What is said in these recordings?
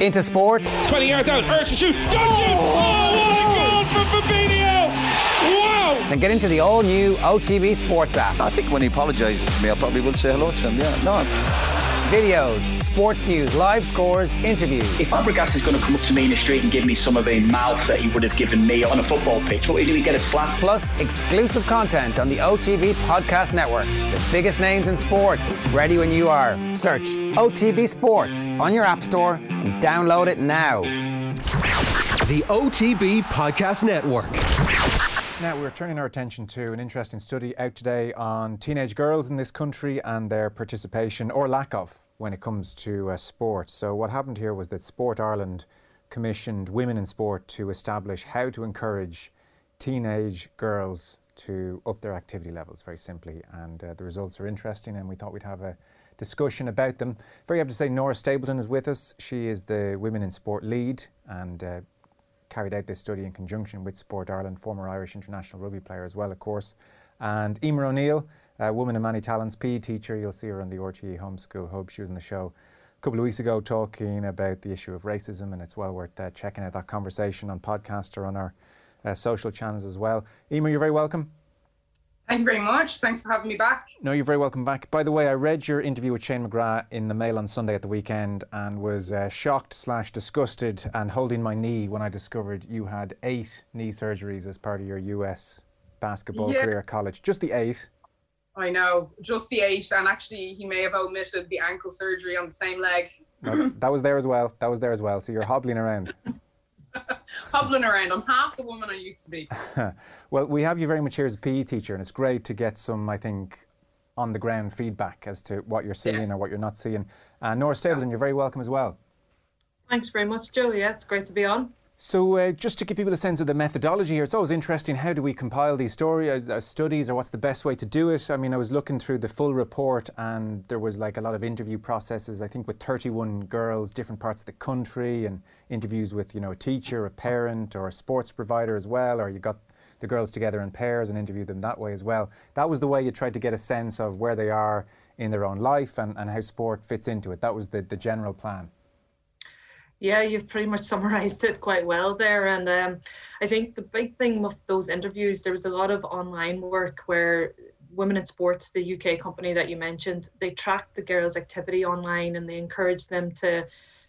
Into sports. 20 yards out, Ursa shoot, don't shoot! Oh, what a goal for Fabinho! Wow! Then get into the all new OTB Sports app. I think when he apologises to me, I probably will say hello to him. Yeah, no. Videos, sports news, live scores, interviews. If Fabregas is going to come up to me in the street and give me some of the mouth that he would have given me on a football pitch, what do we get a slap? Plus, exclusive content on the OTB Podcast Network. The biggest names in sports. Ready when you are. Search OTB Sports on your App Store and download it now. The OTB Podcast Network. Now, we're turning our attention to an interesting study out today on teenage girls in this country and their participation or lack of when it comes to uh, sport. So, what happened here was that Sport Ireland commissioned Women in Sport to establish how to encourage teenage girls to up their activity levels, very simply. And uh, the results are interesting, and we thought we'd have a discussion about them. Very happy to say Nora Stapleton is with us. She is the Women in Sport lead and uh, carried out this study in conjunction with Sport Ireland, former Irish international rugby player as well, of course. And Emer O'Neill, a woman of many talents, PE teacher. You'll see her on the RTE Homeschool Hub. She was in the show a couple of weeks ago talking about the issue of racism, and it's well worth uh, checking out that conversation on podcast or on our uh, social channels as well. Emer, you're very welcome. Thank you very much. Thanks for having me back. No, you're very welcome back. By the way, I read your interview with Shane McGrath in the Mail on Sunday at the weekend and was uh, shocked slash disgusted and holding my knee when I discovered you had eight knee surgeries as part of your US basketball Yeah. career at college. Just the eight. I know, just the eight, and actually, he may have omitted the ankle surgery on the same leg. No, that was there as well. That was there as well. So you're hobbling around. Hobbling around. I'm half the woman I used to be. Well, we have you very much here as a PE teacher, and it's great to get some, I think, on the ground feedback as to what you're seeing Yeah. or what you're not seeing. Uh, Nora Stapleton, you're very welcome as well. Thanks very much, Joe. Yeah, it's great to be on. So, uh, just to give people a sense of the methodology here, it's always interesting. How do we compile these stories, uh, studies, or what's the best way to do it? I mean, I was looking through the full report, and there was like a lot of interview processes. I think with 31 girls, different parts of the country, and interviews with you know a teacher, a parent, or a sports provider as well. Or you got the girls together in pairs and interviewed them that way as well. That was the way you tried to get a sense of where they are in their own life and, and how sport fits into it. That was the, the general plan. Yeah, you've pretty much summarised it quite well there. And um, I think the big thing with those interviews, there was a lot of online work where Women in Sports, the UK company that you mentioned, they track the girls' activity online and they encourage them to,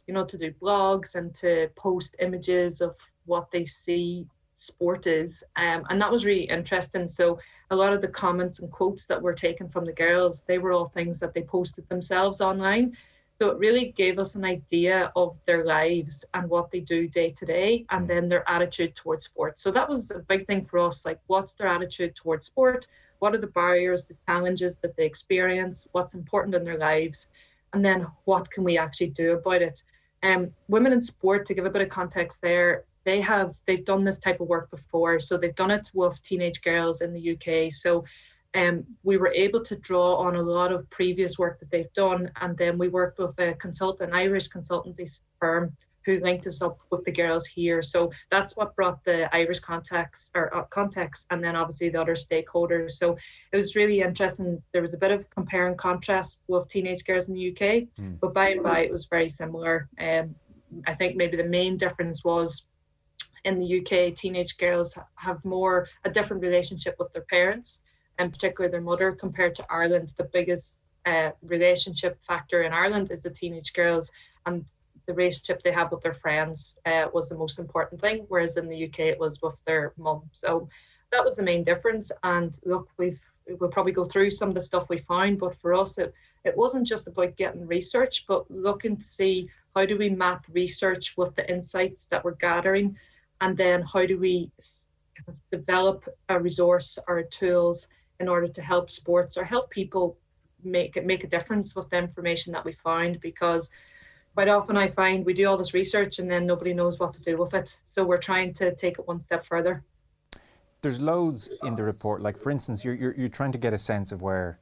you know, to do blogs and to post images of what they see sport is. Um, and that was really interesting. So a lot of the comments and quotes that were taken from the girls, they were all things that they posted themselves online. So it really gave us an idea of their lives and what they do day to day, and then their attitude towards sport. So that was a big thing for us. Like, what's their attitude towards sport? What are the barriers, the challenges that they experience? What's important in their lives? And then what can we actually do about it? Um, women in sport, to give a bit of context there, they have they've done this type of work before. So they've done it with teenage girls in the UK. So um, we were able to draw on a lot of previous work that they've done, and then we worked with a consultant, Irish consultancy firm, who linked us up with the girls here. So that's what brought the Irish contacts or uh, context, and then obviously the other stakeholders. So it was really interesting. There was a bit of compare and contrast with teenage girls in the UK, Mm. but by and by it was very similar. Um, I think maybe the main difference was in the UK, teenage girls have more a different relationship with their parents, particularly their mother, compared to Ireland. The biggest uh, relationship factor in Ireland is the teenage girls, and the relationship they have with their friends uh, was the most important thing. Whereas in the UK, it was with their mum. So that was the main difference. And look, we've we'll probably go through some of the stuff we found, but for us, it it wasn't just about getting research, but looking to see how do we map research with the insights that we're gathering, and then how do we develop a resource or tools in order to help sports or help people make make a difference with the information that we find because quite often I find we do all this research and then nobody knows what to do with it. So we're trying to take it one step further. There's loads in the report. Like, for instance, you're, you're, you're trying to get a sense of where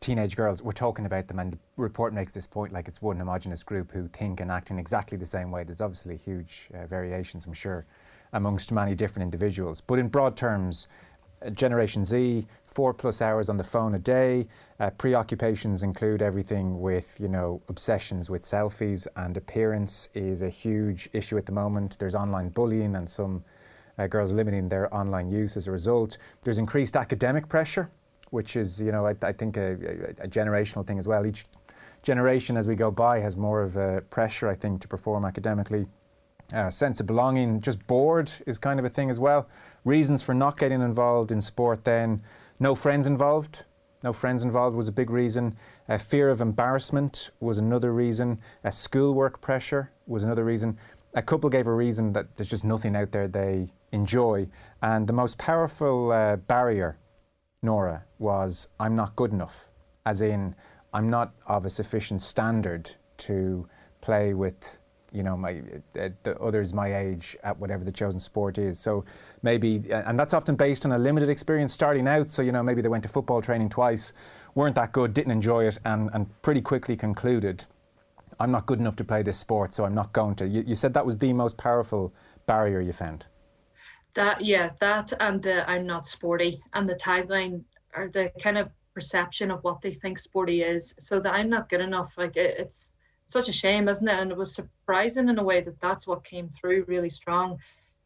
teenage girls, we're talking about them, and the report makes this point like it's one homogenous group who think and act in exactly the same way. There's obviously huge uh, variations, I'm sure, amongst many different individuals. But in broad terms, Generation Z, four plus hours on the phone a day. Uh, preoccupations include everything with, you know, obsessions with selfies and appearance is a huge issue at the moment. There's online bullying and some uh, girls limiting their online use as a result. There's increased academic pressure, which is, you know, I, I think a, a, a, generational thing as well. Each generation as we go by has more of a pressure, I think, to perform academically. Uh, sense of belonging, just bored is kind of a thing as well. Reasons for not getting involved in sport then, no friends involved. No friends involved was a big reason. Uh, fear of embarrassment was another reason. Uh, schoolwork pressure was another reason. A couple gave a reason that there's just nothing out there they enjoy. And the most powerful uh, barrier, Nora, was I'm not good enough. As in, I'm not of a sufficient standard to play with you know my uh, the others my age at whatever the chosen sport is. So maybe and that's often based on a limited experience starting out. So you know maybe they went to football training twice weren't that good didn't enjoy it and and pretty quickly concluded I'm not good enough to play this sport so I'm not going to. You, you said that was the most powerful barrier you found. That yeah that and the I'm not sporty and the tagline are the kind of perception of what they think sporty is. So that I'm not good enough, like it, it's such a shame, isn't it? And it was surprising in a way that that's what came through really strong.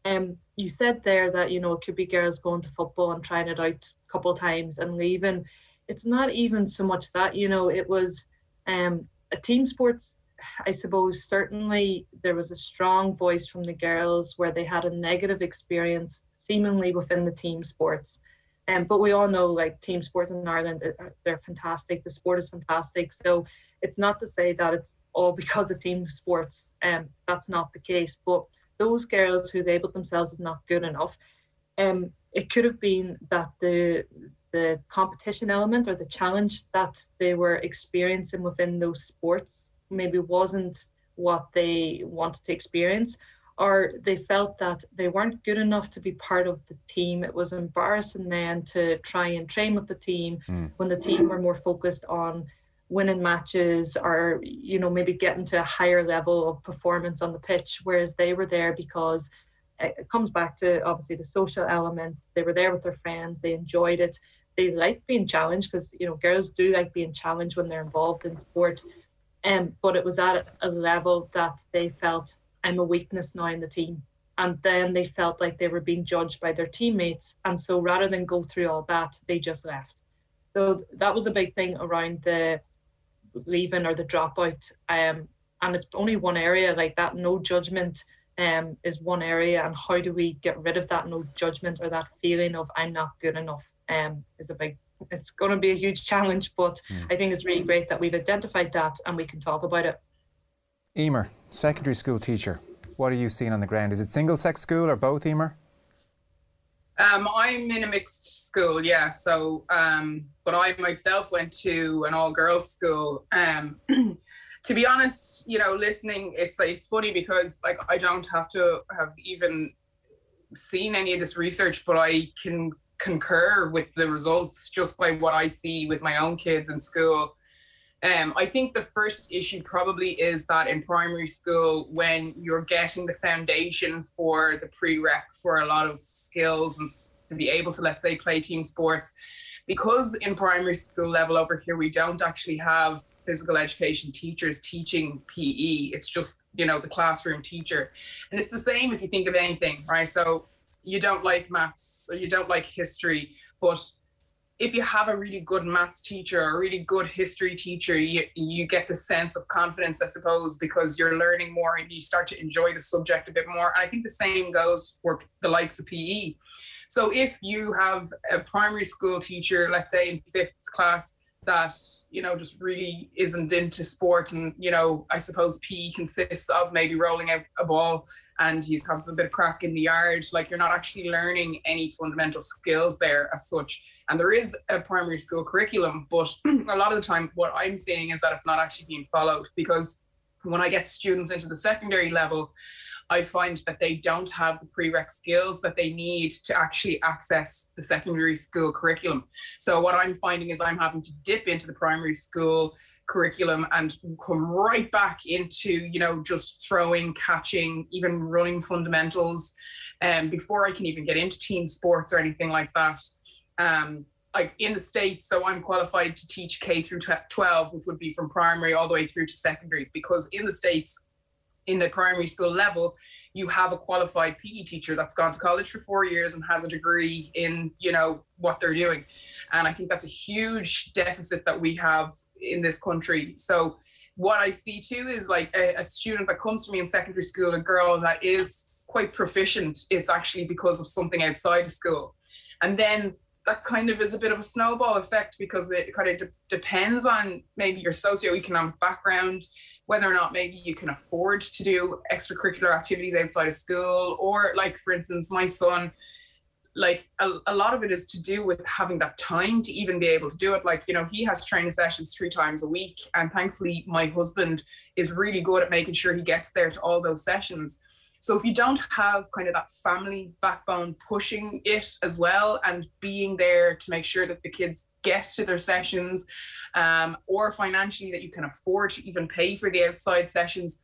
Um, you said there that you know it could be girls going to football and trying it out a couple times and leaving. It's not even so much that you know it was um, a team sports. I suppose certainly there was a strong voice from the girls where they had a negative experience seemingly within the team sports um, but we all know like team sports in Ireland, uh, they're fantastic. The sport is fantastic. So it's not to say that it's all because of team sports. Um, that's not the case. But those girls who labelled themselves as not good enough, um, it could have been that the the competition element or the challenge that they were experiencing within those sports maybe wasn't what they wanted to experience or they felt that they weren't good enough to be part of the team. It was embarrassing then to try and train with the team mm. when the team were more focused on winning matches or you know maybe getting to a higher level of performance on the pitch whereas they were there because it comes back to obviously the social elements they were there with their friends they enjoyed it they like being challenged because you know girls do like being challenged when they're involved in sport um, but it was at a level that they felt I'm a weakness now in the team. And then they felt like they were being judged by their teammates. And so rather than go through all that, they just left. So that was a big thing around the leaving or the dropout. Um, and it's only one area like that, no judgment um, is one area. And how do we get rid of that no judgment or that feeling of I'm not good enough um, is a big it's going to be a huge challenge, but mm. I think it's really great that we've identified that and we can talk about it. Emer, secondary school teacher. What are you seeing on the ground? Is it single sex school or both, Emer? Um, I'm in a mixed school, yeah. So, um, but I myself went to an all girls school. Um, to be honest, you know, listening, it's it's funny because like I don't have to have even seen any of this research, but I can concur with the results just by what I see with my own kids in school. Um, I think the first issue probably is that in primary school, when you're getting the foundation for the prereq for a lot of skills and to be able to, let's say, play team sports, because in primary school level over here, we don't actually have physical education teachers teaching PE. It's just, you know, the classroom teacher. And it's the same if you think of anything, right? So you don't like maths or you don't like history, but if you have a really good maths teacher or a really good history teacher, you, you get the sense of confidence, I suppose, because you're learning more and you start to enjoy the subject a bit more. And I think the same goes for the likes of PE. So if you have a primary school teacher, let's say in fifth class, that you know just really isn't into sport and you know i suppose pe consists of maybe rolling out a ball and he's have a bit of crack in the yard like you're not actually learning any fundamental skills there as such and there is a primary school curriculum, but a lot of the time, what I'm seeing is that it's not actually being followed because when I get students into the secondary level, I find that they don't have the prereq skills that they need to actually access the secondary school curriculum. So what I'm finding is I'm having to dip into the primary school curriculum and come right back into you know just throwing catching even running fundamentals um, before i can even get into team sports or anything like that um, like in the states so i'm qualified to teach k through 12 which would be from primary all the way through to secondary because in the states in the primary school level you have a qualified PE teacher that's gone to college for four years and has a degree in, you know, what they're doing. And I think that's a huge deficit that we have in this country. So what I see too is like a, a student that comes to me in secondary school, a girl that is quite proficient, it's actually because of something outside of school. And then that kind of is a bit of a snowball effect because it kind of de- depends on maybe your socioeconomic background, whether or not maybe you can afford to do extracurricular activities outside of school or like for instance my son like a, a lot of it is to do with having that time to even be able to do it. Like you know he has training sessions three times a week and thankfully my husband is really good at making sure he gets there to all those sessions so if you don't have kind of that family backbone pushing it as well and being there to make sure that the kids get to their sessions um, or financially that you can afford to even pay for the outside sessions,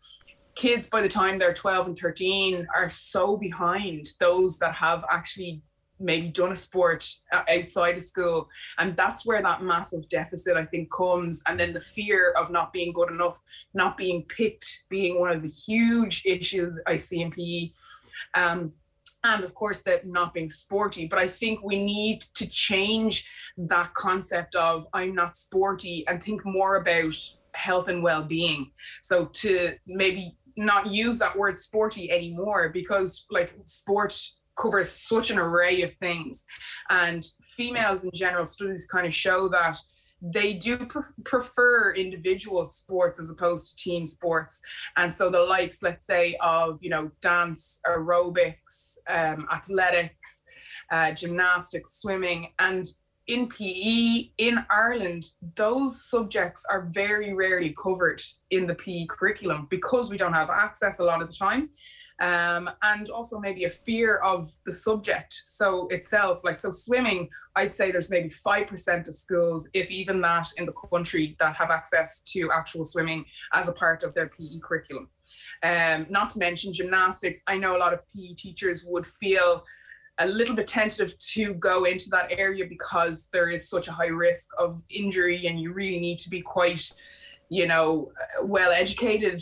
kids by the time they're 12 and 13 are so behind those that have actually maybe done a sport uh, outside of school. And that's where that massive deficit i think comes. And then the fear of not being good enough not being picked being one of the huge issues i see in pe um, and of course that not being sporty. But i think we need to change that concept of i'm not sporty and think more about health and well-being. So to maybe not use that word sporty anymore because like sport covers such an array of things. And females in general, studies kind of show that they do pre- prefer individual sports as opposed to team sports. And so the likes, let's say, of, you know, dance, aerobics, um, athletics, uh, gymnastics, swimming, and in PE in Ireland, those subjects are very rarely covered in the PE curriculum because we don't have access a lot of the time um, and also maybe a fear of the subject so itself like so swimming i'd say there's maybe 5% of schools if even that in the country that have access to actual swimming as a part of their pe curriculum. Um, not to mention gymnastics. I know a lot of pe teachers would feel a little bit tentative to go into that area because there is such a high risk of injury and you really need to be quite you know well educated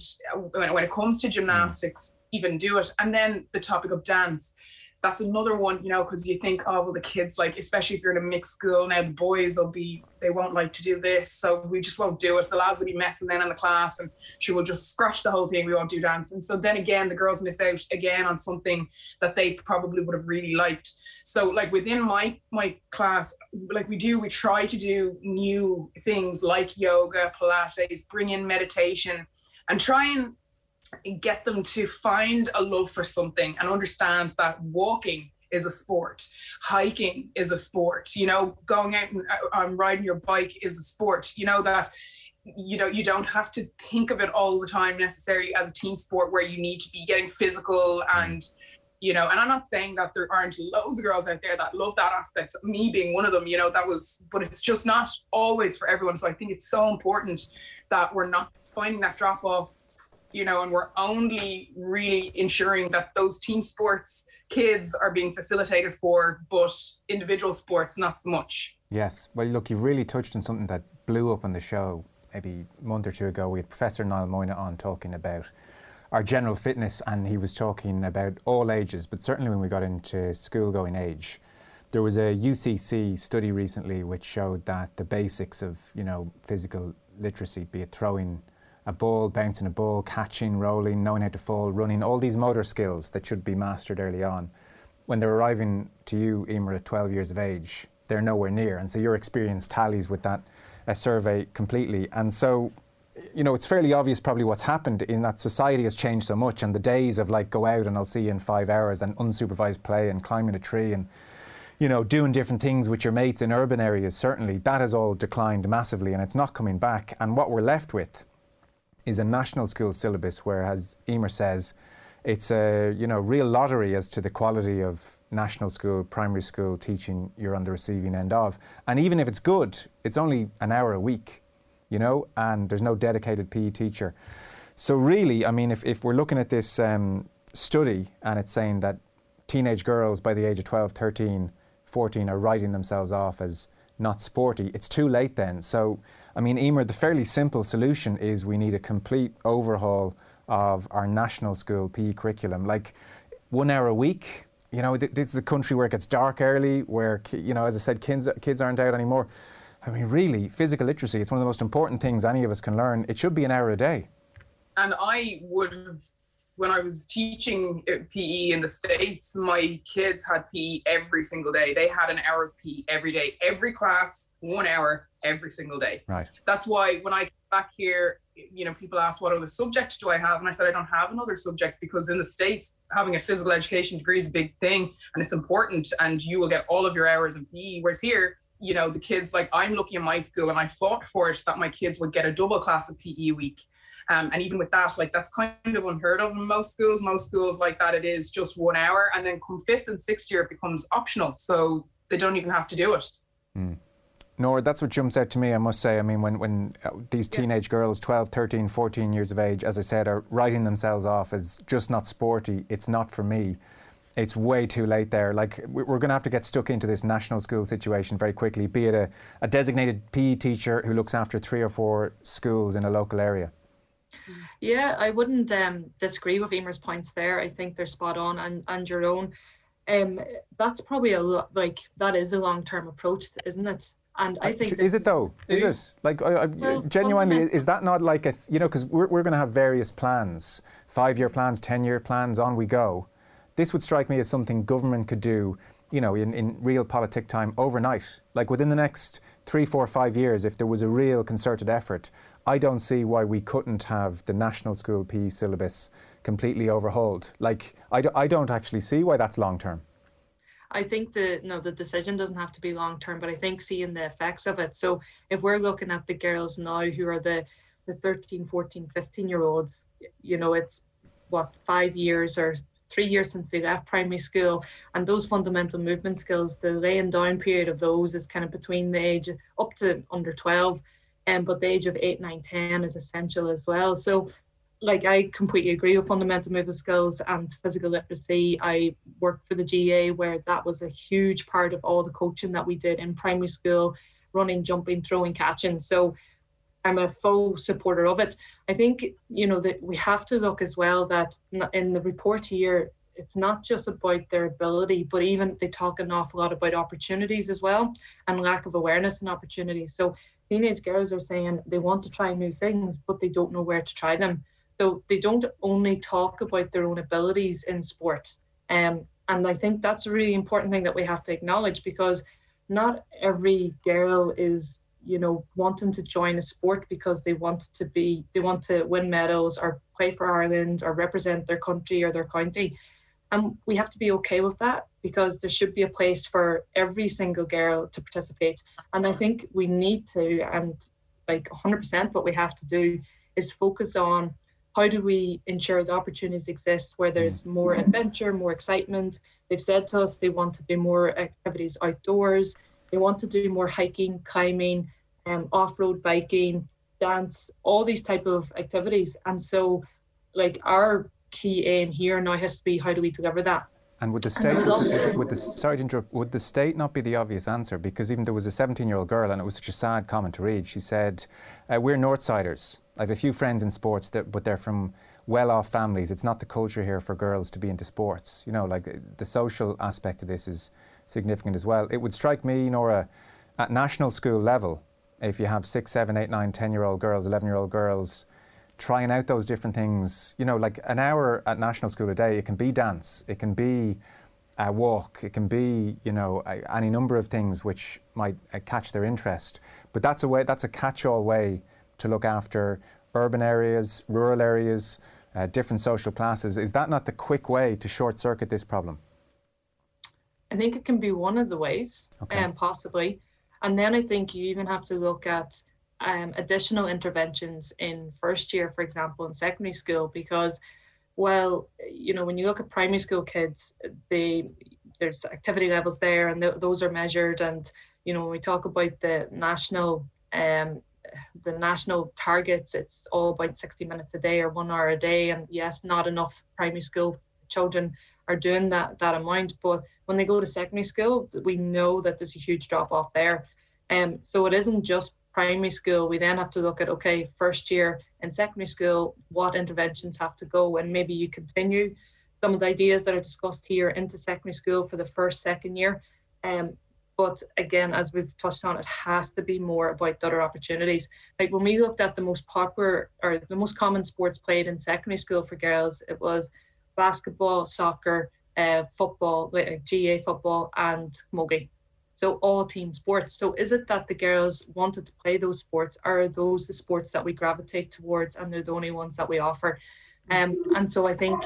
when, when it comes to gymnastics even do it. And then the topic of dance. That's another one, you know, because you think, oh, well, the kids, like, especially if you're in a mixed school now, the boys will be, they won't like to do this. So we just won't do it. The lads will be messing then in the class and she will just scratch the whole thing. We won't do dance. And so then again, the girls miss out again on something that they probably would have really liked. So, like, within my my class, like we do, we try to do new things like yoga, Pilates, bring in meditation and try and get them to find a love for something and understand that walking is a sport hiking is a sport you know going out and um, riding your bike is a sport. You know that you know you don't have to think of it all the time necessarily as a team sport where you need to be getting physical and you know and i'm not saying that there aren't loads of girls out there that love that aspect me being one of them you know that was but it's just not always for everyone. So i think it's so important that we're not finding that drop off you know, and we're only really ensuring that those team sports kids are being facilitated for, but individual sports not so much. Yes. Well, look, you've really touched on something that blew up on the show maybe a month or two ago. We had Professor Niall Moyna on talking about our general fitness, and he was talking about all ages, but certainly when we got into school going age. There was a UCC study recently which showed that the basics of, you know, physical literacy, be it throwing a ball, bouncing a ball, catching, rolling, knowing how to fall, running, all these motor skills that should be mastered early on. When they're arriving to you, Emer, at 12 years of age, they're nowhere near. And so your experience tallies with that uh, survey completely. And so, you know, it's fairly obvious probably what's happened in that society has changed so much. And the days of like, go out and I'll see you in five hours and unsupervised play and climbing a tree and you know, doing different things with your mates in urban areas, certainly, that has all declined massively and it's not coming back. And what we're left with is a national school syllabus, where, as Emer says, it's a you know real lottery as to the quality of national school, primary school teaching you're on the receiving end of. And even if it's good, it's only an hour a week. you know, and there's no dedicated PE teacher. So really, I mean, if, if we're looking at this um, study and it's saying that teenage girls by the age of 12, 13, 14 are writing themselves off as not sporty, it's too late then. So, I mean, Emer, the fairly simple solution is we need a complete overhaul of our national school PE curriculum. Like one hour a week, you know, th- this is a country where it gets dark early, where, you know, as I said, kids, kids aren't out anymore. I mean, really, physical literacy, it's one of the most important things any of us can learn. It should be an hour a day. And I would have when I was teaching PE in the States, my kids had PE every single day. They had an hour of PE every day, every class, one hour every single day. Right. That's why when I came back here, you know, people ask what other subject do I have? And I said, I don't have another subject because in the States, having a physical education degree is a big thing and it's important and you will get all of your hours in PE. Whereas here, you know, the kids, like I'm looking at my school and I fought for it that my kids would get a double class of PE a week um, and even with that, like that's kind of unheard of in most schools. Most schools like that, it is just one hour, and then come fifth and sixth year, it becomes optional, so they don't even have to do it. Mm. Nor that's what jumps out to me, I must say. I mean, when, when uh, these teenage yeah. girls, 12, 13, 14 years of age, as I said, are writing themselves off as just not sporty, it's not for me, it's way too late there. Like, we're going to have to get stuck into this national school situation very quickly, be it a, a designated PE teacher who looks after three or four schools in a local area. Yeah, I wouldn't um, disagree with Emer's points there. I think they're spot on, and and your own. Um, that's probably a lot. Like that is a long term approach, isn't it? And I think is it though? Is it like I, I, well, genuinely? Is that not like a you know? Because we're we're going to have various plans, five year plans, ten year plans. On we go. This would strike me as something government could do. You know, in, in realpolitik time overnight, like within the next three, four, five years, if there was a real concerted effort I don't see why we couldn't have the national school PE syllabus completely overhauled. Like, I, do, I don't actually see why that's long term. I think the no the decision doesn't have to be long term, but I think seeing the effects of it. So if we're looking at the girls now who are the the 13, 14, 15 year olds, you know, it's what five years or three years since they left primary school and those fundamental movement skills the laying down period of those is kind of between the age up to under 12 um, but the age of 8, 9, 10 is essential as well. So like I completely agree with fundamental movement skills and physical literacy. I worked for the GAA where that was a huge part of all the coaching that we did in primary school, running, jumping, throwing, catching. So I'm a full supporter of it. I think you know that we have to look as well that in the report here, it's not just about their ability, but even they talk an awful lot about opportunities as well and lack of awareness and opportunities. So teenage girls are saying they want to try new things, but they don't know where to try them. So they don't only talk about their own abilities in sport. Um, and I think that's a really important thing that we have to acknowledge because not every girl is, you know, wanting to join a sport because they want to be, they want to win medals or play for Ireland or represent their country or their county. And we have to be okay with that because there should be a place for every single girl to participate. And I think we need to, and like 100% what we have to do is focus on how do we ensure the opportunities exist where there's mm. more adventure, more excitement. They've said to us they want to do more activities outdoors. They want to do more hiking, climbing, um, off-road biking, dance, all these type of activities. And so, like our key aim here now has to be how do we deliver that? And would the state, would the, sorry to interrupt, would the state not be the obvious answer? Because even there was a 17 year old girl, and it was such a sad comment to read. She said, uh, We're Northsiders. I have a few friends in sports, that, but they're from well off families. It's not the culture here for girls to be into sports. You know, like the, the social aspect of this is significant as well. It would strike me, Nora, at national school level, if you have six, seven, eight, nine, 10 year old girls, 11 year old girls, trying out those different things. You know, like an hour at national school a day, it can be dance, it can be a walk, it can be, you know, a, any number of things which might uh, catch their interest. But that's a way, that's a catch-all way to look after urban areas, rural areas, uh, different social classes. Is that not the quick way to short-circuit this problem? I think it can be one of the ways, okay. um, possibly. And then I think you even have to look at um, additional interventions in first year, for example, in secondary school, because, well, you know, when you look at primary school kids, they there's activity levels there, and th- those are measured. And you know, when we talk about the national um, the national targets, it's all about 60 minutes a day or one hour a day. And yes, not enough primary school children are doing that that amount. But when they go to secondary school, we know that there's a huge drop off there. And um, so it isn't just primary school. We then have to look at okay, first year in secondary school, what interventions have to go, and maybe you continue some of the ideas that are discussed here into secondary school for the first, second year. Um, but again, as we've touched on, it has to be more about other opportunities. Like when we looked at the most popular or the most common sports played in secondary school for girls, it was basketball, soccer, uh, football, like GAA football, and camogie. So all team sports. So is it that the girls wanted to play those sports? Are those the sports that we gravitate towards, and they're the only ones that we offer? Um, and so I think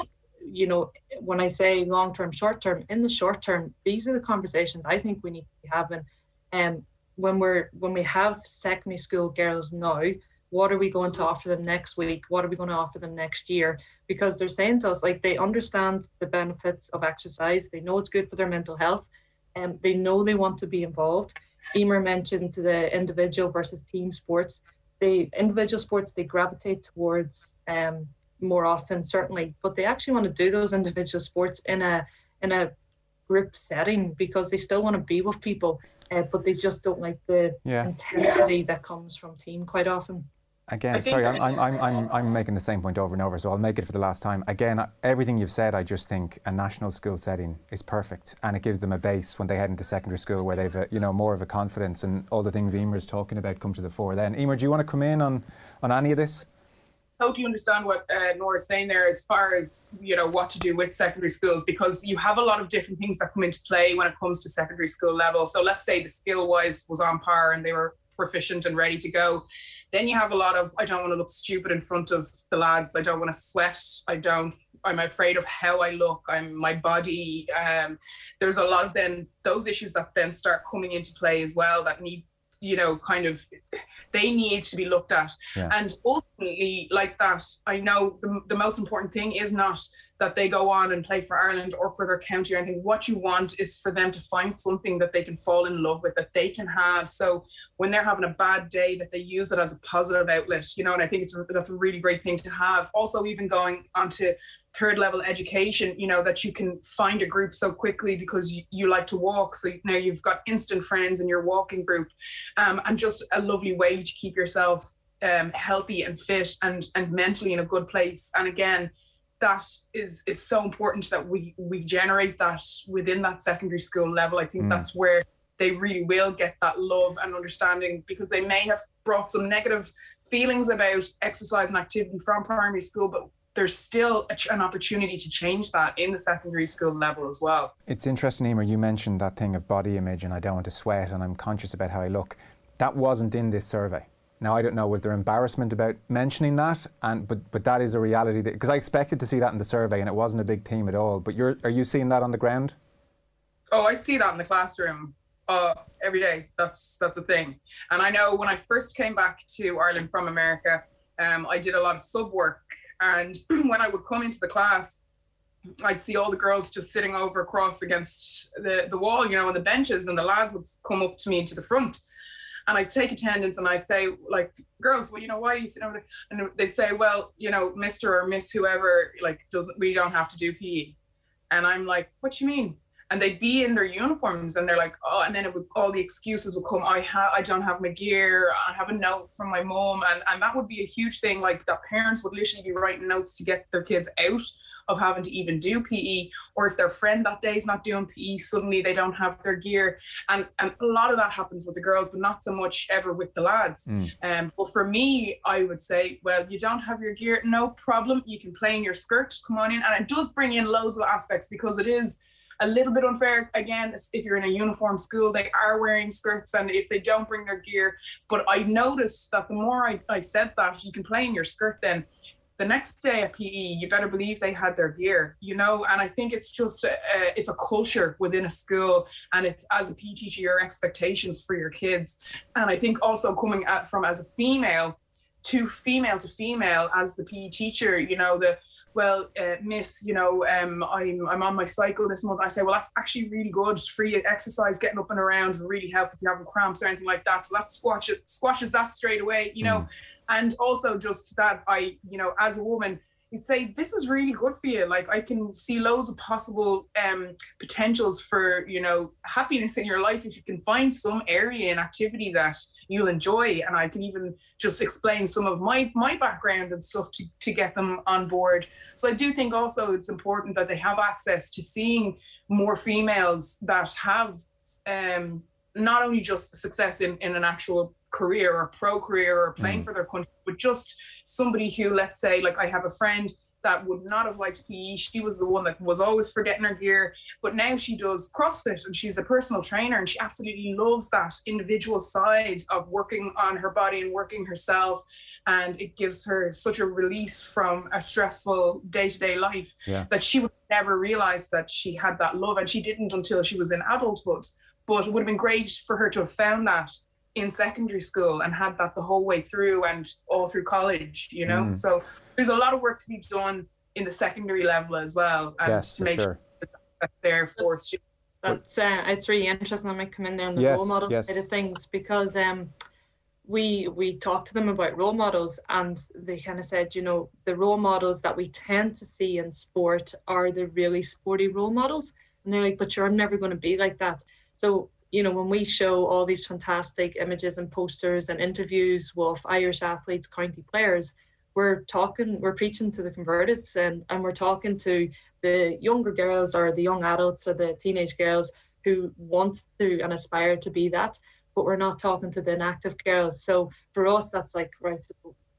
you know, when I say long term, short term, in the short term, these are the conversations I think we need to be having. And um, when we're when we have secondary school girls now, what are we going to offer them next week? What are we going to offer them next year? Because they're saying to us like they understand the benefits of exercise, they know it's good for their mental health, and they know they want to be involved. Emer mentioned the individual versus team sports. The individual sports they gravitate towards um, more often, certainly, but they actually want to do those individual sports in a in a group setting because they still want to be with people, uh, but they just don't like the yeah. intensity that comes from team quite often. Again, sorry, I'm, I'm, I'm, I'm, I'm making the same point over and over, so I'll make it for the last time. Again, everything you've said, I just think a national school setting is perfect, and it gives them a base when they head into secondary school where they've, a, you know, more of a confidence, and all the things Emer's talking about come to the fore. Then, Emer, do you want to come in on, on any of this? totally understand what uh, Nora's saying there as far as you know what to do with secondary schools because you have a lot of different things that come into play when it comes to secondary school level. So let's say the skill wise was on par and they were proficient and ready to go. Then you have a lot of I don't want to look stupid in front of the lads. I don't want to sweat. I don't. I'm afraid of how I look. I'm my body. Um, there's a lot of then those issues that then start coming into play as well that need you know kind of they need to be looked at yeah. and ultimately like that i know the, the most important thing is not that they go on and play for Ireland or for their county or anything. What you want is for them to find something that they can fall in love with, that they can have. So when they're having a bad day, that they use it as a positive outlet, you know. And I think it's that's a really great thing to have. Also, even going on to third level education, you know, that you can find a group so quickly because you, you like to walk. So now you've got instant friends in your walking group, um, and just a lovely way to keep yourself um, healthy and fit and and mentally in a good place. And again, that is is so important that we we generate that within that secondary school level. I think mm. that's where they really will get that love and understanding because they may have brought some negative feelings about exercise and activity from primary school, but there's still a, an opportunity to change that in the secondary school level as well. It's interesting, Emer, you mentioned that thing of body image and I don't want to sweat and I'm conscious about how I look. That wasn't in this survey. Now I don't know was there embarrassment about mentioning that, and but but that is a reality because I expected to see that in the survey and it wasn't a big theme at all. But you're are you seeing that on the ground? Oh, I see that in the classroom uh, every day. That's that's a thing. And I know when I first came back to Ireland from America, um, I did a lot of sub work, and when I would come into the class, I'd see all the girls just sitting over across against the the wall, you know, on the benches, and the lads would come up to me to the front and I'd take attendance and I'd say, like, girls, well, you know, why are you sitting over there? And they'd say, well, you know, Mr. or Miss whoever, like, doesn't, we don't have to do PE. And I'm like, what do you mean? And they'd be in their uniforms and they're like, oh, and then it would, all the excuses would come. I have, I don't have my gear. I have a note from my mom. And, and that would be a huge thing. Like the parents would literally be writing notes to get their kids out of having to even do PE, or if their friend that day is not doing PE, suddenly they don't have their gear. And and a lot of that happens with the girls, but not so much ever with the lads. Mm. Um, but for me, I would say, well, you don't have your gear, no problem. You can play in your skirt, come on in. And it does bring in loads of aspects because it is a little bit unfair again if you're in a uniform school they are wearing skirts and if they don't bring their gear but i noticed that the more I, I said that you can play in your skirt then the next day at PE, you better believe they had their gear, you know. And I think it's just a, it's a culture within a school, and it's as a PE teacher your expectations for your kids. And I think also coming at from as a female to female to female as the PE teacher, you know the well, uh, miss, you know, um, I'm, I'm on my cycle this month. I say, well, that's actually really good. Free exercise, getting up and around will really help if you're having cramps or anything like that. So that squash it, squashes that straight away, you know. Mm. And also just that I, you know, as a woman, you'd say this is really good for you. Like I can see loads of possible um, potentials for you know happiness in your life if you can find some area and activity that you'll enjoy. And I can even just explain some of my my background and stuff to to get them on board. So I do think also it's important that they have access to seeing more females that have um, not only just success in, in an actual career or pro career or playing Mm. for their country, but just somebody who, let's say, like I have a friend that would not have liked PE. She was the one that was always forgetting her gear, but now she does CrossFit and she's a personal trainer and she absolutely loves that individual side of working on her body and working herself. And it gives her such a release from a stressful day to day life Yeah. that she would never realize that she had that love. And she didn't until she was in adulthood. But it would have been great for her to have found that in secondary school and had that the whole way through and all through college, you know? Mm. So there's a lot of work to be done in the secondary level as well. And yes, to for make sure. sure that they're for students. That's uh, it's really interesting. I might come in there on the Yes, role model yes. side of things because um, we we talked to them about role models and they kind of said, you know, the role models that we tend to see in sport are the really sporty role models, and they're like, but you're I'm never going to be like that. So you know, when we show all these fantastic images and posters and interviews with Irish athletes, county players, we're talking, we're preaching to the converted, and and we're talking to the younger girls or the young adults or the teenage girls who want to and aspire to be that, but we're not talking to the inactive girls. So for us, that's like right.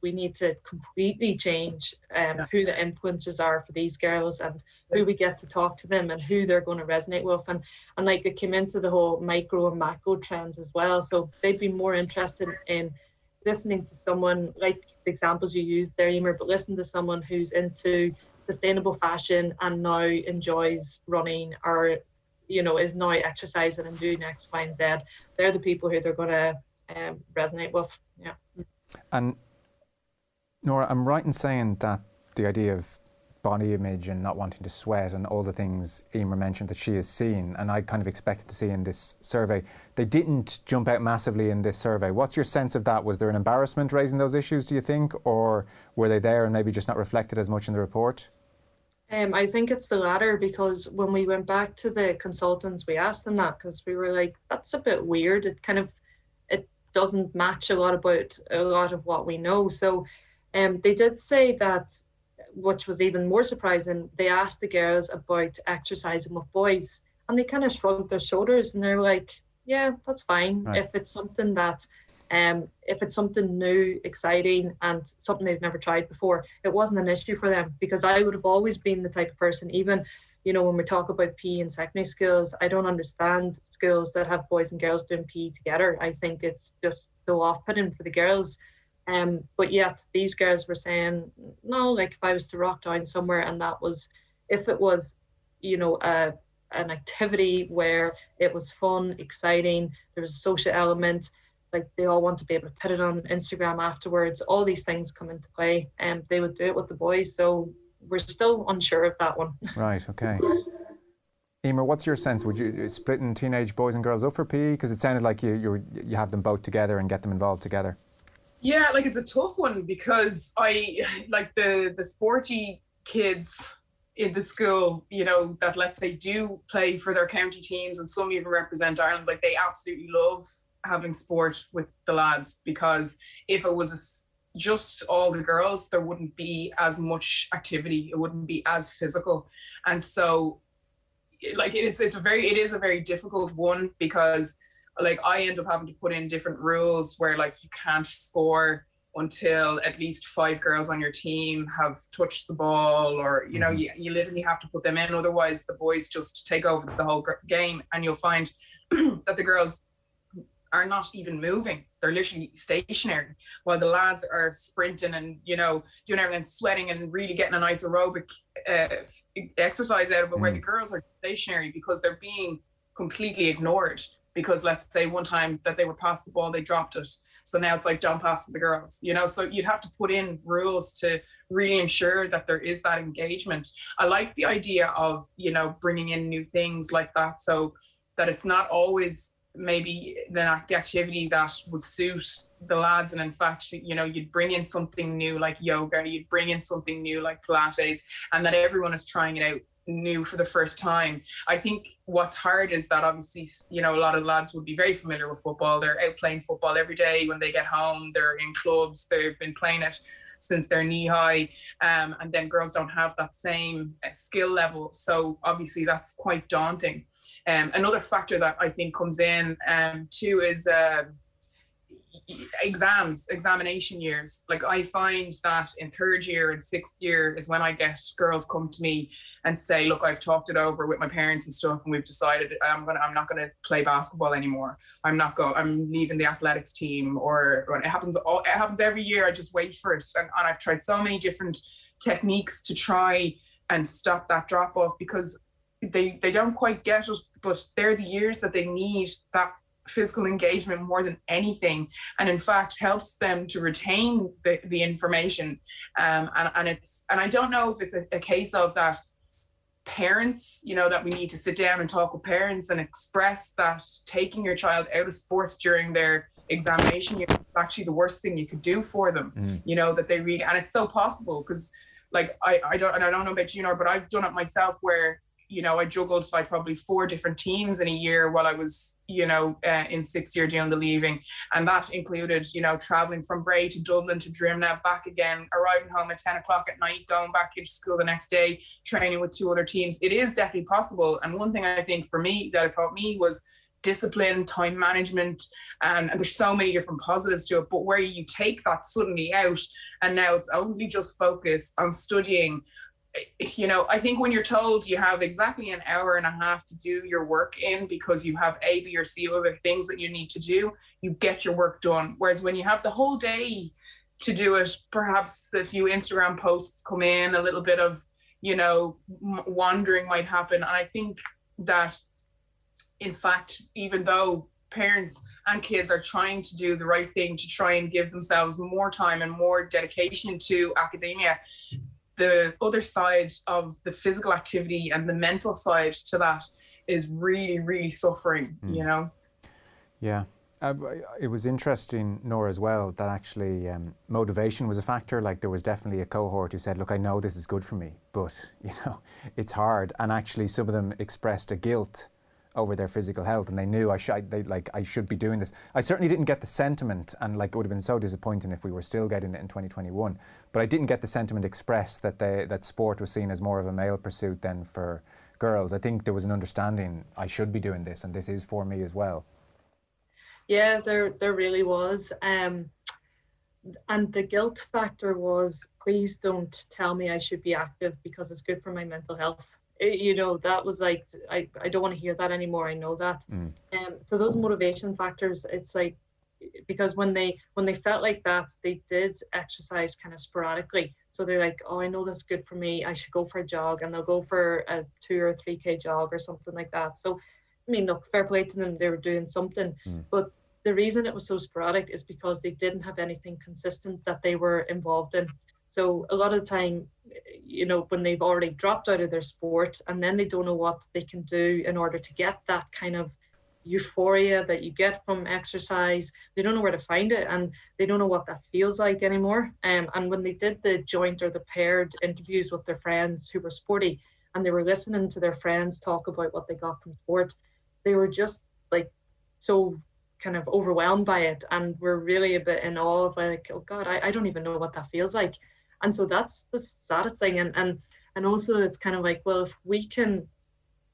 We need to completely change um, Yeah. who the influencers are for these girls and who we get to talk to them and who they're going to resonate with. And and like it came into the whole micro and macro trends as well. So they'd be more interested in listening to someone like the examples you used there, Emer, but listen to someone who's into sustainable fashion and now enjoys running or you know is now exercising and doing X, Y, and Z. They're the people who they're going to um, resonate with. Yeah. And Nora, I'm right in saying that the idea of body image and not wanting to sweat and all the things Emer mentioned that she has seen and I kind of expected to see in this survey, they didn't jump out massively in this survey. What's your sense of that? Was there an embarrassment raising those issues, do you think? Or were they there and maybe just not reflected as much in the report? Um, I think it's the latter because when we went back to the consultants, we asked them that because we were like, that's a bit weird. It kind of it doesn't match a lot about a lot of what we know. So um, they did say that, which was even more surprising, they asked the girls about exercising with boys and they kind of shrugged their shoulders and they're like, yeah, that's fine. Right. If it's something that um, if it's something new, exciting, and something they've never tried before, it wasn't an issue for them because I would have always been the type of person, even, you know, when we talk about PE and secondary schools, I don't understand schools that have boys and girls doing PE together. I think it's just so off putting for the girls. Um, but yet these girls were saying, no, like if I was to rock down somewhere and that was, if it was, you know, a, an activity where it was fun, exciting, there was a social element, like they all want to be able to put it on Instagram afterwards. All these things come into play, and they would do it with the boys. So we're still unsure of that one. Right, okay. Emer, what's your sense? Would you splitting teenage boys and girls up for PE? Because it sounded like you, you you have them both together and get them involved together. Yeah, like it's a tough one because I like the the sporty kids in the school, you know, that let's say do play for their county teams and some even represent Ireland, like they absolutely love having sport with the lads because if it was a just all the girls, there wouldn't be as much activity. It wouldn't be as physical, and so like it's it's a very it is a very difficult one because like I end up having to put in different rules where like you can't score until at least five girls on your team have touched the ball or you know Mhm. you, you literally have to put them in otherwise the boys just take over the whole game and you'll find that the girls are not even moving they're literally stationary while the lads are sprinting and you know doing everything sweating and really getting a nice aerobic uh, exercise out of it where Mm. the girls are stationary because they're being completely ignored because let's say one time that they were past the ball, they dropped it. So now it's like don't pass to the girls, you know. So you'd have to put in rules to really ensure that there is that engagement. I like the idea of you know bringing in new things like that, so that it's not always maybe the, the activity that would suit the lads and in fact you know you'd bring in something new like yoga you'd bring in something new like pilates and that everyone is trying it out new for the first time. I think what's hard is that obviously, you know, a lot of lads would be very familiar with football. They're out playing football every day when they get home. They're in clubs. They've been playing it since they're knee high. Um, and then girls don't have that same uh, skill level. So obviously that's quite daunting. Um, another factor that I think comes in um, too is uh, exams, examination years. Like I find that in third year and sixth year is when I get girls come to me and say, "Look, I've talked it over with my parents and stuff, and we've decided um, I'm gonna, I'm not gonna play basketball anymore. I'm not go, I'm leaving the athletics team." Or, or it happens, all, it happens every year. I just wait for it, and, and I've tried so many different techniques to try and stop that drop off because they they don't quite get it, but they're the years that they need that physical engagement more than anything and in fact helps them to retain the, the information um, and, and it's and i don't know if it's a, a case of that parents you know that we need to sit down and talk with parents and express that taking your child out of sports during their examination is actually the worst thing you could do for them mm. you know that they read and it's so possible because like I, I don't and I don't know about you know but I've done it myself where you know, I juggled like probably four different teams in a year while I was, you know, uh, in sixth year doing the leaving. And that included, you know, traveling from Bray to Dublin to Drimnagh, back again, arriving home at 10 o'clock at night, going back into school the next day, training with two other teams. It is definitely possible. And one thing I think for me that it taught me was discipline, time management, um, and there's so many different positives to it. But where you take that suddenly out, and now it's only just focused on studying you know, I think when you're told you have exactly an hour and a half to do your work in because you have A, B, or C other things that you need to do, you get your work done. Whereas when you have the whole day to do it, perhaps a few Instagram posts come in, a little bit of, you know, wandering might happen. And I think that, in fact, even though parents and kids are trying to do the right thing to try and give themselves more time and more dedication to academia the other side of the physical activity and the mental side to that is really really suffering mm. you know yeah uh, it was interesting, Nora, as well, that actually um, motivation was a factor. Like there was definitely a cohort who said, "Look, I know this is good for me, but you know, it's hard." And actually, some of them expressed a guilt over their physical health, and they knew I should, they like I should be doing this. I certainly didn't get the sentiment, and like it would have been so disappointing if we were still getting it in 2021. But I didn't get the sentiment expressed that they, that sport was seen as more of a male pursuit than for girls. I think there was an understanding I should be doing this, and this is for me as well. Yeah, there there really was. Um, and the guilt factor was please don't tell me I should be active because it's good for my mental health. It, you know, that was like I, I don't want to hear that anymore. I know that. Mm. Um, so those motivation factors, it's like because when they when they felt like that they did exercise kind of sporadically so they're like oh i know that's good for me i should go for a jog and they'll go for a two or three k jog or something like that so i mean look fair play to them they were doing something mm. but the reason it was so sporadic is because they didn't have anything consistent that they were involved in so a lot of the time you know when they've already dropped out of their sport and then they don't know what they can do in order to get that kind of euphoria that you get from exercise. They don't know where to find it and they don't know what that feels like anymore. Um, and when they did the joint or the paired interviews with their friends who were sporty and they were listening to their friends talk about what they got from sport, they were just like so kind of overwhelmed by it and were really a bit in awe of like, oh God, I, I don't even know what that feels like. And so that's the saddest thing. And and and also it's kind of like, well, if we can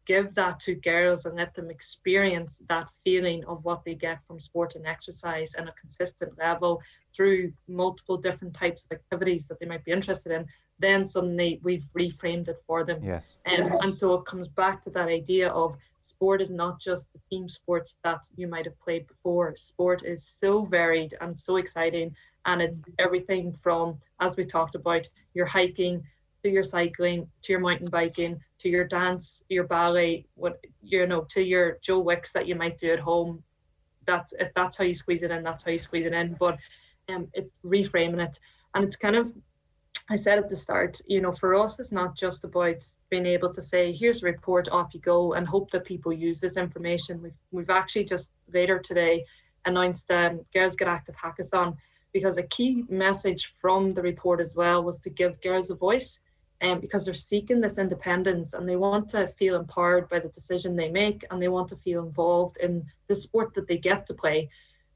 give that to girls and let them experience that feeling of what they get from sport and exercise on a consistent level through multiple different types of activities that they might be interested in then suddenly we've reframed it for them. Yes. Um, and so it comes back to that idea of sport is not just the team sports that you might have played before. Sport is so varied and so exciting and it's everything from as we talked about your hiking to your cycling, to your mountain biking, to your dance, your ballet, what you know, to your Joe Wicks that you might do at home. That's if that's how you squeeze it in, that's how you squeeze it in. But um, it's reframing it, and it's kind of I said at the start, you know, for us, it's not just about being able to say, here's a report, off you go, and hope that people use this information. We've, we've actually just later today announced um, Girls Get Active Hackathon because a key message from the report as well was to give girls a voice um, because they're seeking this independence and they want to feel empowered by the decision they make and they want to feel involved in the sport that they get to play.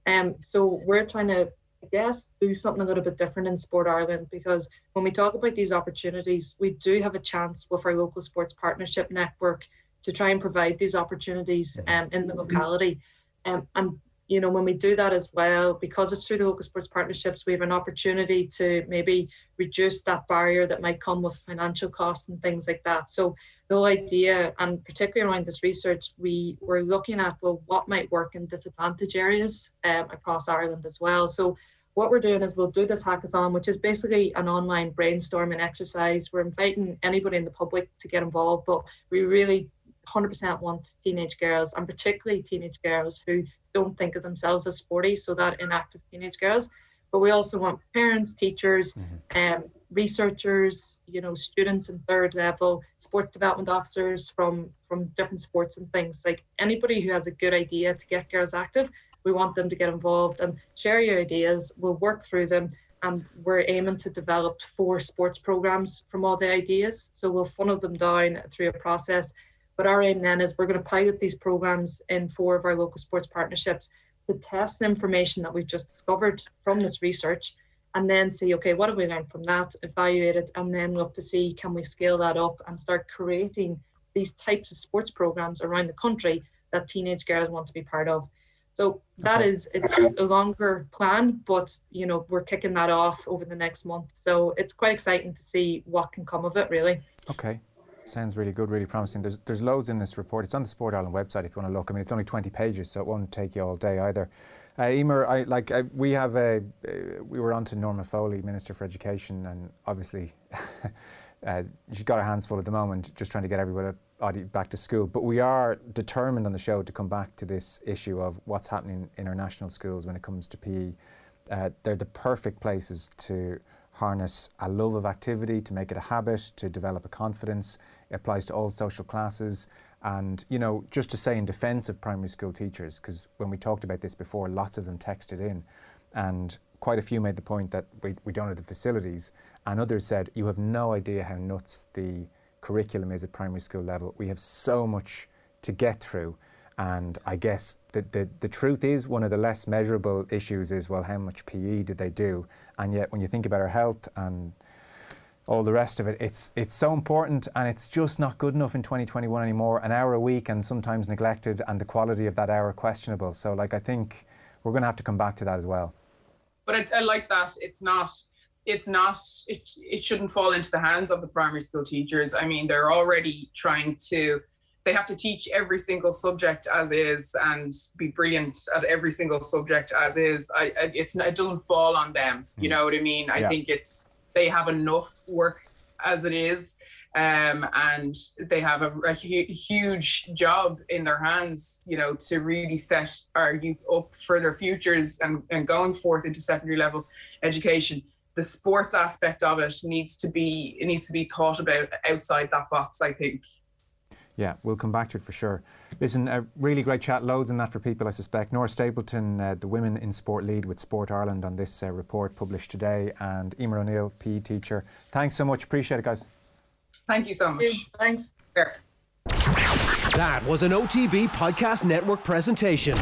Um, so we're trying to I guess, do something a little bit different in Sport Ireland because when we talk about these opportunities, we do have a chance with our local sports partnership network to try and provide these opportunities um, in the locality. Um, and you know, when we do that as well, because it's through the local sports partnerships, we have an opportunity to maybe reduce that barrier that might come with financial costs and things like that. So the whole idea, and particularly around this research, we were looking at well, what might work in disadvantaged areas um, across Ireland as well. So what we're doing is we'll do this hackathon, which is basically an online brainstorming exercise. We're inviting anybody in the public to get involved, but we really 100% want teenage girls and particularly teenage girls who don't think of themselves as sporty, so that inactive teenage girls. But we also want parents, teachers, mm-hmm. um, researchers, you know, students in third level, sports development officers from from different sports and things. Like anybody who has a good idea to get girls active, we want them to get involved and share your ideas. We'll work through them and we're aiming to develop four sports programs from all the ideas. So we'll funnel them down through a process. But our aim then is we're going to pilot these programs in four of our local sports partnerships to test the information that we've just discovered from this research and then see, okay, what have we learned from that, evaluate it, and then look to see can we scale that up and start creating these types of sports programs around the country that teenage girls want to be part of. So that okay. is it's a longer plan, but you know we're kicking that off over the next month. So it's quite exciting to see what can come of it, really. Okay. Sounds really good, really promising. There's there's loads in this report. It's on the Sport Ireland website if you want to look. I mean, it's only 20 pages, so it won't take you all day either. Uh, Emer, I like I, we have a uh, we were on to Norma Foley, Minister for Education, and obviously uh, she's got her hands full at the moment, just trying to get everybody back to school. But we are determined on the show to come back to this issue of what's happening in our national schools when it comes to PE. Uh, they're the perfect places to harness a love of activity, to make it a habit, to develop a confidence. It applies to all social classes. And, you know, just to say in defence of primary school teachers, because when we talked about this before, lots of them texted in, and quite a few made the point that we, we don't have the facilities, and others said, you have no idea how nuts the curriculum is at primary school level. We have so much to get through. And I guess the, the, the truth is one of the less measurable issues is, well, how much PE did they do? And yet when you think about our health and all the rest of it, it's, it's so important and it's just not good enough in 2021 anymore. An hour a week and sometimes neglected and the quality of that hour questionable. So like, I think we're going to have to come back to that as well. But I, I like that. It's not it's not it, it shouldn't fall into the hands of the primary school teachers i mean they're already trying to they have to teach every single subject as is and be brilliant at every single subject as is I, I it's it doesn't fall on them you hmm. know what i mean i yeah. think it's they have enough work as it is um, and they have a, a hu- huge job in their hands, you know, to really set our youth up for their futures and, and going forth into secondary level education the sports aspect of it needs to be it needs to be thought about outside that box i think yeah, we'll come back to it for sure. Listen, a really great chat, loads in that for people, I suspect. Nora Stapleton, uh, the Women in Sport lead with Sport Ireland on this uh, report published today, and Emer O'Neill, PE teacher. Thanks so much. Appreciate it, guys. Thank you so much. Thanks. That was an OTB Podcast Network presentation.